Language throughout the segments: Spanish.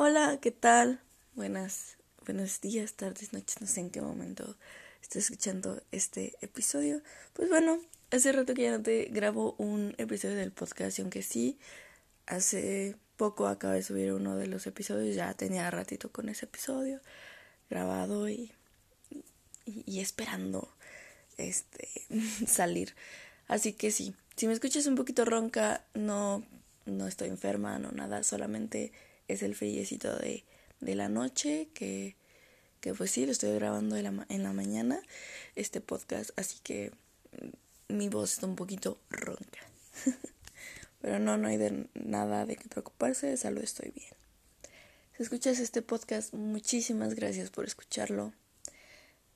Hola, ¿qué tal? Buenas, buenos días, tardes, noches, no sé en qué momento estoy escuchando este episodio. Pues bueno, hace rato que ya no te grabo un episodio del podcast, aunque sí, hace poco acabo de subir uno de los episodios, ya tenía ratito con ese episodio grabado y, y, esperando este salir. Así que sí, si me escuchas un poquito ronca, no, no estoy enferma, no nada, solamente es el fellecito de, de la noche que, que pues sí, lo estoy grabando en la, en la mañana, este podcast, así que mi voz está un poquito ronca. Pero no, no hay de nada de qué preocuparse, de salud estoy bien. Si escuchas este podcast, muchísimas gracias por escucharlo.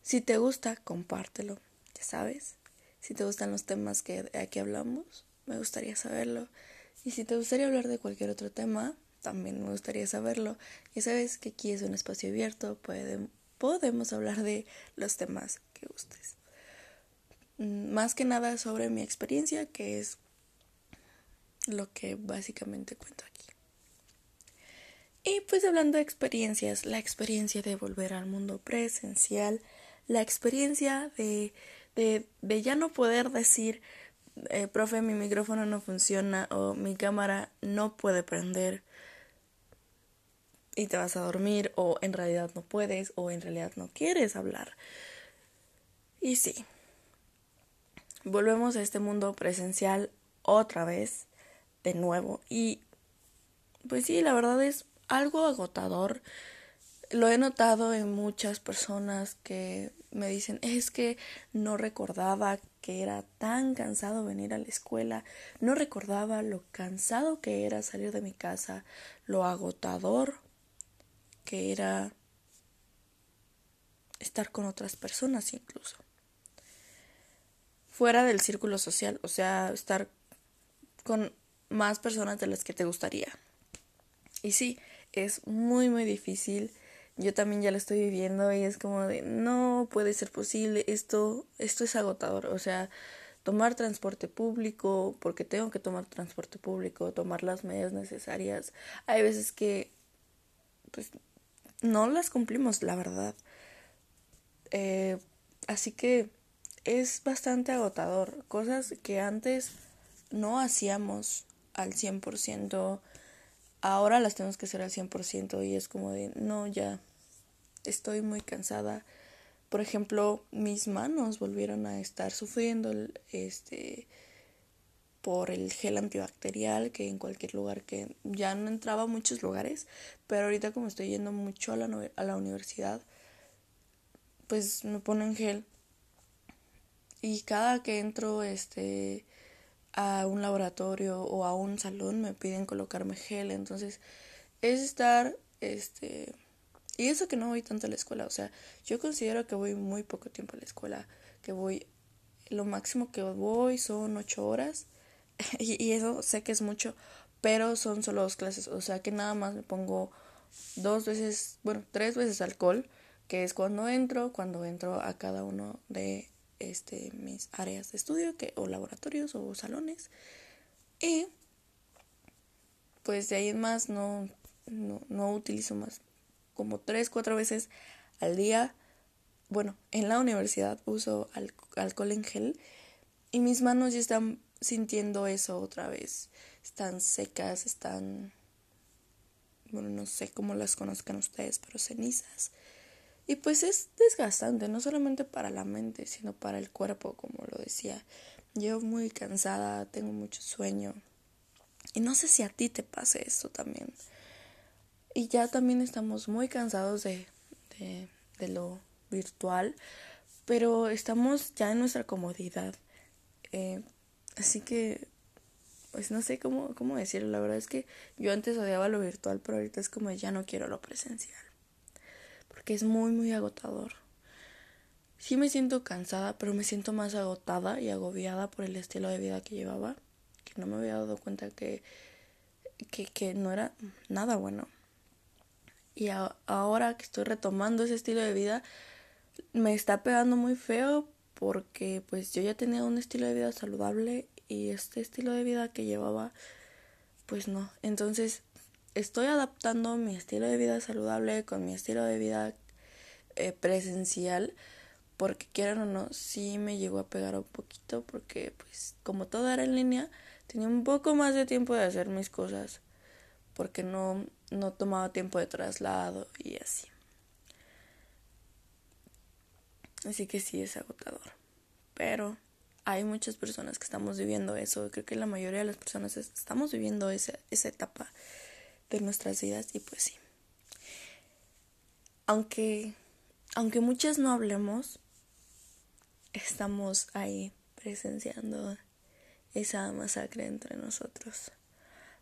Si te gusta, compártelo, ya sabes. Si te gustan los temas que aquí hablamos, me gustaría saberlo. Y si te gustaría hablar de cualquier otro tema, también me gustaría saberlo. Ya sabes que aquí es un espacio abierto, podemos hablar de los temas que gustes. Mm, más que nada sobre mi experiencia, que es lo que básicamente cuento aquí. Y pues hablando de experiencias, la experiencia de volver al mundo presencial, la experiencia de, de, de ya no poder decir, eh, profe, mi micrófono no funciona o mi cámara no puede prender y te vas a dormir o en realidad no puedes o en realidad no quieres hablar. Y sí, volvemos a este mundo presencial otra vez, de nuevo. Y pues sí, la verdad es algo agotador. Lo he notado en muchas personas que me dicen, es que no recordaba que era tan cansado venir a la escuela, no recordaba lo cansado que era salir de mi casa, lo agotador que era estar con otras personas incluso. Fuera del círculo social, o sea, estar con más personas de las que te gustaría. Y sí, es muy, muy difícil. Yo también ya lo estoy viviendo y es como de, no puede ser posible, esto, esto es agotador. O sea, tomar transporte público, porque tengo que tomar transporte público, tomar las medidas necesarias. Hay veces que, pues, no las cumplimos, la verdad. Eh, así que es bastante agotador. Cosas que antes no hacíamos al 100%, ahora las tenemos que hacer al 100% y es como de, no, ya estoy muy cansada. Por ejemplo, mis manos volvieron a estar sufriendo este por el gel antibacterial que en cualquier lugar que ya no entraba a muchos lugares, pero ahorita como estoy yendo mucho a la, a la universidad, pues me ponen gel. Y cada que entro este a un laboratorio o a un salón me piden colocarme gel, entonces es estar este y eso que no voy tanto a la escuela, o sea, yo considero que voy muy poco tiempo a la escuela, que voy lo máximo que voy son ocho horas y, eso sé que es mucho, pero son solo dos clases, o sea que nada más me pongo dos veces, bueno, tres veces alcohol, que es cuando entro, cuando entro a cada uno de este mis áreas de estudio, que o laboratorios o salones. Y pues de ahí en más no, no, no utilizo más como tres, cuatro veces al día. Bueno, en la universidad uso alcohol en gel y mis manos ya están sintiendo eso otra vez. Están secas, están, bueno, no sé cómo las conozcan ustedes, pero cenizas. Y pues es desgastante, no solamente para la mente, sino para el cuerpo, como lo decía. Yo muy cansada, tengo mucho sueño. Y no sé si a ti te pase esto también. Y ya también estamos muy cansados de, de, de lo virtual, pero estamos ya en nuestra comodidad. Eh, Así que, pues no sé cómo, cómo decirlo. La verdad es que yo antes odiaba lo virtual, pero ahorita es como ya no quiero lo presencial. Porque es muy, muy agotador. Sí me siento cansada, pero me siento más agotada y agobiada por el estilo de vida que llevaba. Que no me había dado cuenta que, que, que no era nada bueno. Y ahora que estoy retomando ese estilo de vida, me está pegando muy feo porque pues yo ya tenía un estilo de vida saludable y este estilo de vida que llevaba pues no. Entonces estoy adaptando mi estilo de vida saludable con mi estilo de vida eh, presencial porque quieran o no, sí me llegó a pegar un poquito porque pues como todo era en línea, tenía un poco más de tiempo de hacer mis cosas porque no, no tomaba tiempo de traslado y así. Así que sí es agotador. Pero hay muchas personas que estamos viviendo eso. Creo que la mayoría de las personas estamos viviendo esa, esa etapa de nuestras vidas y pues sí. Aunque, aunque muchas no hablemos, estamos ahí presenciando esa masacre entre nosotros.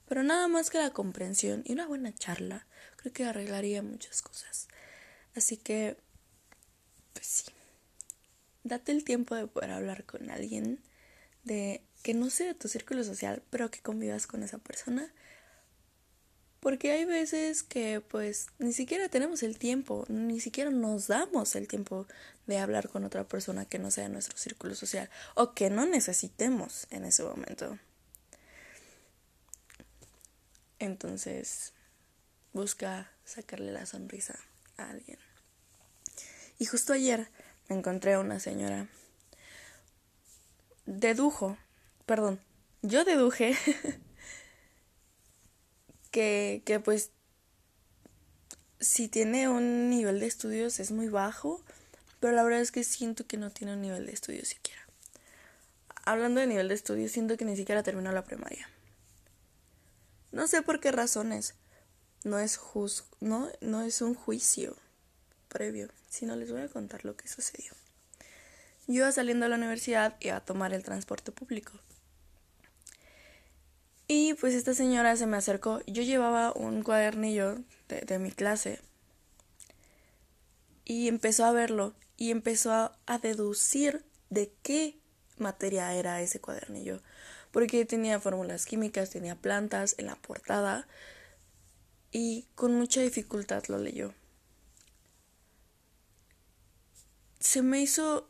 Pero nada más que la comprensión y una buena charla, creo que arreglaría muchas cosas. Así que, pues sí, date el tiempo de poder hablar con alguien de que no sea de tu círculo social, pero que convivas con esa persona porque hay veces que pues ni siquiera tenemos el tiempo, ni siquiera nos damos el tiempo de hablar con otra persona que no sea nuestro círculo social o que no necesitemos en ese momento. Entonces, busca sacarle la sonrisa a alguien. Y justo ayer encontré a una señora. Dedujo, perdón, yo deduje que, que pues si tiene un nivel de estudios es muy bajo, pero la verdad es que siento que no tiene un nivel de estudios siquiera. Hablando de nivel de estudios, siento que ni siquiera terminó la primaria. No sé por qué razones. No es juz no, no es un juicio previo, sino les voy a contar lo que sucedió. Yo iba saliendo de la universidad y a tomar el transporte público. Y pues esta señora se me acercó. Yo llevaba un cuadernillo de, mi clase. Y empezó a verlo. Y empezó a, a deducir de qué materia era ese cuadernillo. Porque tenía fórmulas químicas, tenía plantas en la portada. Y con mucha dificultad lo leyó. Se me hizo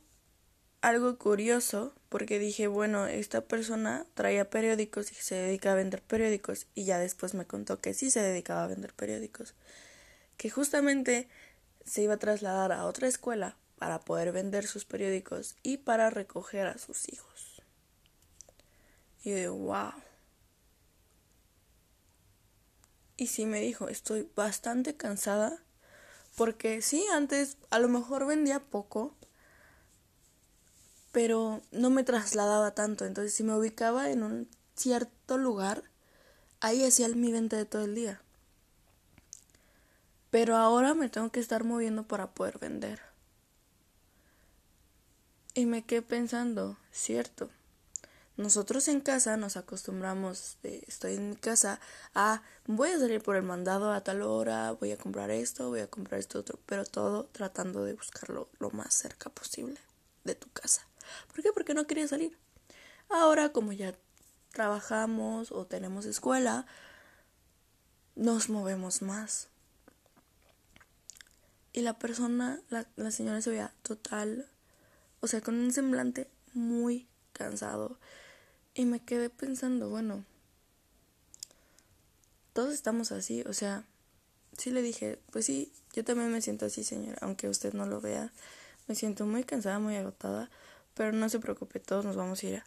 algo curioso porque dije, bueno, esta persona traía periódicos y se dedica a vender periódicos y ya después me contó que sí se dedicaba a vender periódicos, que justamente se iba a trasladar a otra escuela para poder vender sus periódicos y para recoger a sus hijos. Y de wow. Y sí me dijo, estoy bastante cansada porque sí, antes a lo mejor vendía poco, pero no me trasladaba tanto. Entonces, si me ubicaba en un cierto lugar, ahí hacía mi venta de todo el día. Pero ahora me tengo que estar moviendo para poder vender. Y me quedé pensando, cierto. Nosotros en casa nos acostumbramos, de, estoy en mi casa, a voy a salir por el mandado a tal hora, voy a comprar esto, voy a comprar esto otro, pero todo tratando de buscarlo lo más cerca posible de tu casa. ¿Por qué? Porque no quería salir. Ahora, como ya trabajamos o tenemos escuela, nos movemos más. Y la persona, la, la señora se veía total, o sea, con un semblante muy cansado. Y me quedé pensando, bueno, todos estamos así, o sea, sí le dije, pues sí, yo también me siento así, señora, aunque usted no lo vea, me siento muy cansada, muy agotada, pero no se preocupe, todos nos vamos a ir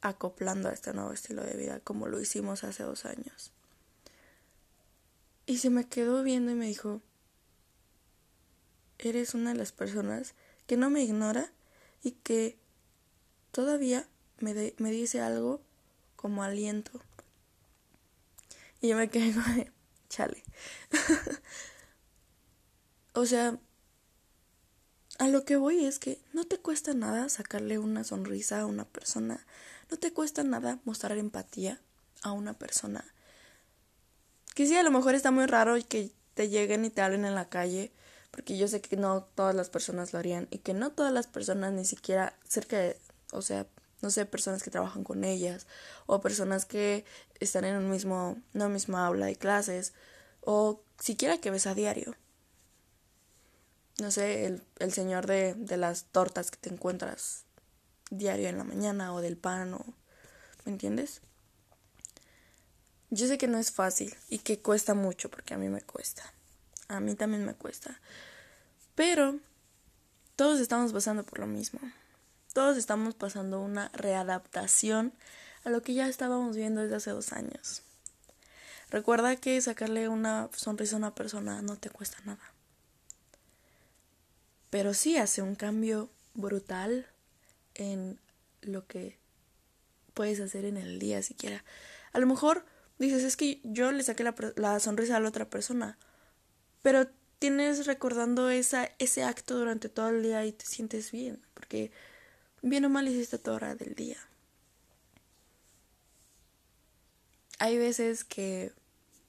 acoplando a este nuevo estilo de vida como lo hicimos hace dos años. Y se me quedó viendo y me dijo, eres una de las personas que no me ignora y que todavía me, me dice algo como aliento. Y yo me quedé con, chale. o sea, a lo que voy es que no te cuesta nada sacarle una sonrisa a una persona, no te cuesta nada mostrar empatía a una persona. Que sí, a lo mejor está muy raro que te lleguen y te hablen en la calle, porque yo sé que no todas las personas lo harían y que no todas las personas ni siquiera cerca de, o sea, no sé, personas que trabajan con ellas o personas que están en un mismo, una misma aula de clases o siquiera que ves a diario no sé, el, el señor de, de las tortas que te encuentras diario en la mañana o del pan o... ¿Me entiendes? Yo sé que no es fácil y que cuesta mucho porque a mí me cuesta. A mí también me cuesta. Pero todos estamos pasando por lo mismo. Todos estamos pasando una readaptación a lo que ya estábamos viendo desde hace dos años. Recuerda que sacarle una sonrisa a una persona no te cuesta nada. Pero sí hace un cambio brutal en lo que puedes hacer en el día siquiera. A lo mejor dices, es que yo le saqué la, sonrisa a la otra persona, pero tienes recordando esa, ese acto durante todo el día y te sientes bien, porque bien o mal hiciste toda hora del día. Hay veces que,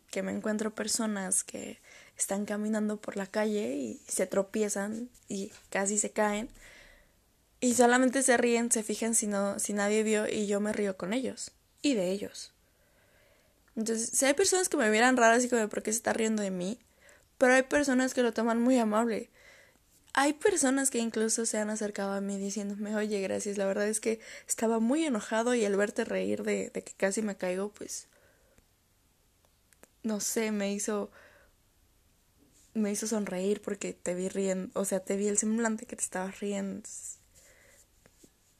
que me encuentro personas que están caminando por la calle y se tropiezan y casi se caen y solamente se ríen, se fijan si no si nadie vio y yo me río con ellos y de ellos. Entonces, si hay personas que me miran raras y como, ¿por qué se está riendo de mí? Pero hay personas que lo toman muy amable. Hay personas que incluso se han acercado a mí diciéndome, oye, gracias, la verdad es que estaba muy enojado y al verte reír de, de que casi me caigo, pues, no sé, me hizo, me hizo sonreír porque te vi riendo, o sea, te vi el semblante que te estabas riendo.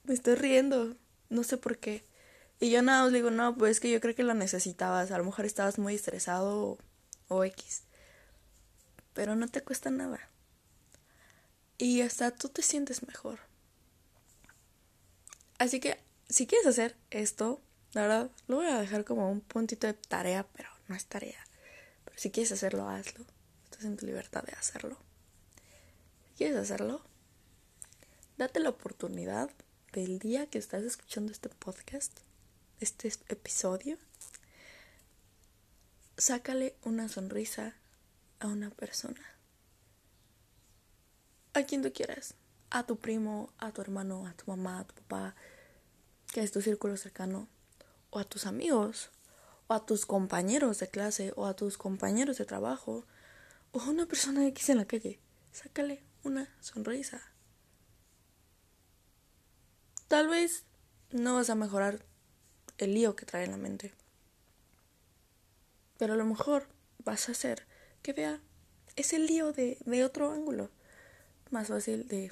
Me estoy riendo, no sé por qué. Y yo nada, os digo, no, pues es que yo creo que lo necesitabas. A lo mejor estabas muy estresado o, X. Pero no te cuesta nada. Y hasta tú te sientes mejor. Así que, si quieres hacer esto, la verdad, lo voy a dejar como un puntito de tarea, pero no es tarea. Pero si quieres hacerlo, hazlo. Estás en tu libertad de hacerlo. Si quieres hacerlo, date la oportunidad del día que estás escuchando este podcast este episodio, sácale una sonrisa a una persona. A quien tú quieras. A tu primo, a tu hermano, a tu mamá, a tu papá, que es tu círculo cercano, o a tus amigos, o a tus compañeros de clase, o a tus compañeros de trabajo, o a una persona X en la calle. Sácale una sonrisa. Tal vez no vas a mejorar el lío que trae en la mente. Pero a lo mejor vas a hacer que vea ese lío de, de otro ángulo. Más fácil de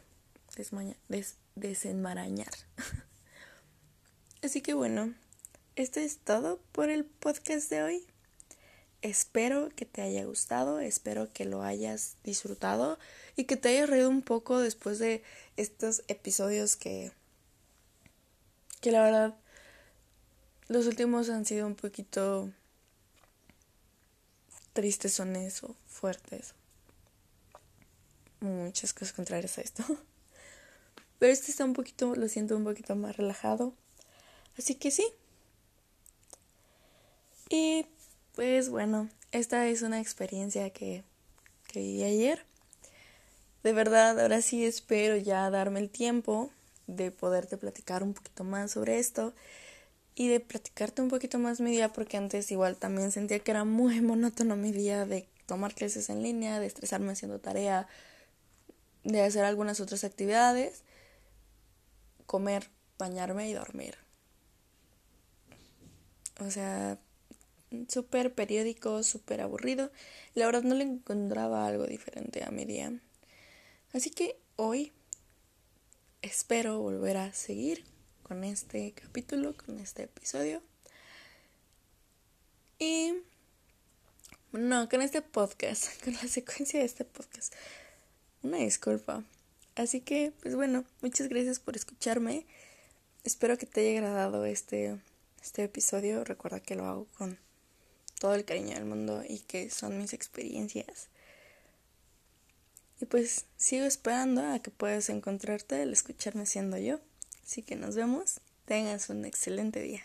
desenmarañar. Así que bueno, esto es todo por el podcast de hoy. Espero que te haya gustado, espero que lo hayas disfrutado y que te hayas reído un poco después de estos episodios que que la verdad los últimos han sido un poquito tristes son eso, fuertes. Muchas cosas contrarias a esto. Pero este está un poquito, lo siento un poquito más relajado. Así que sí. Y pues bueno, esta es una experiencia que, que viví ayer. De verdad, ahora sí espero ya darme el tiempo de poderte platicar un poquito más sobre esto y de platicarte un poquito más mi día porque antes igual también sentía que era muy monótono mi día de tomar clases en línea, de estresarme haciendo tarea, de hacer algunas otras actividades, comer, bañarme y dormir. O sea, súper periódico, súper aburrido. La verdad no le encontraba algo diferente a mi día. Así que hoy espero volver a seguir con este capítulo, con este episodio. Y no, con este podcast, con la secuencia de este podcast. Una disculpa. Así que, pues bueno, muchas gracias por escucharme. Espero que te haya agradado este, este episodio. Recuerda que lo hago con todo el cariño del mundo y que son mis experiencias. Y pues sigo esperando a que puedas encontrarte al escucharme siendo yo. Así que nos vemos. Tengas un excelente día.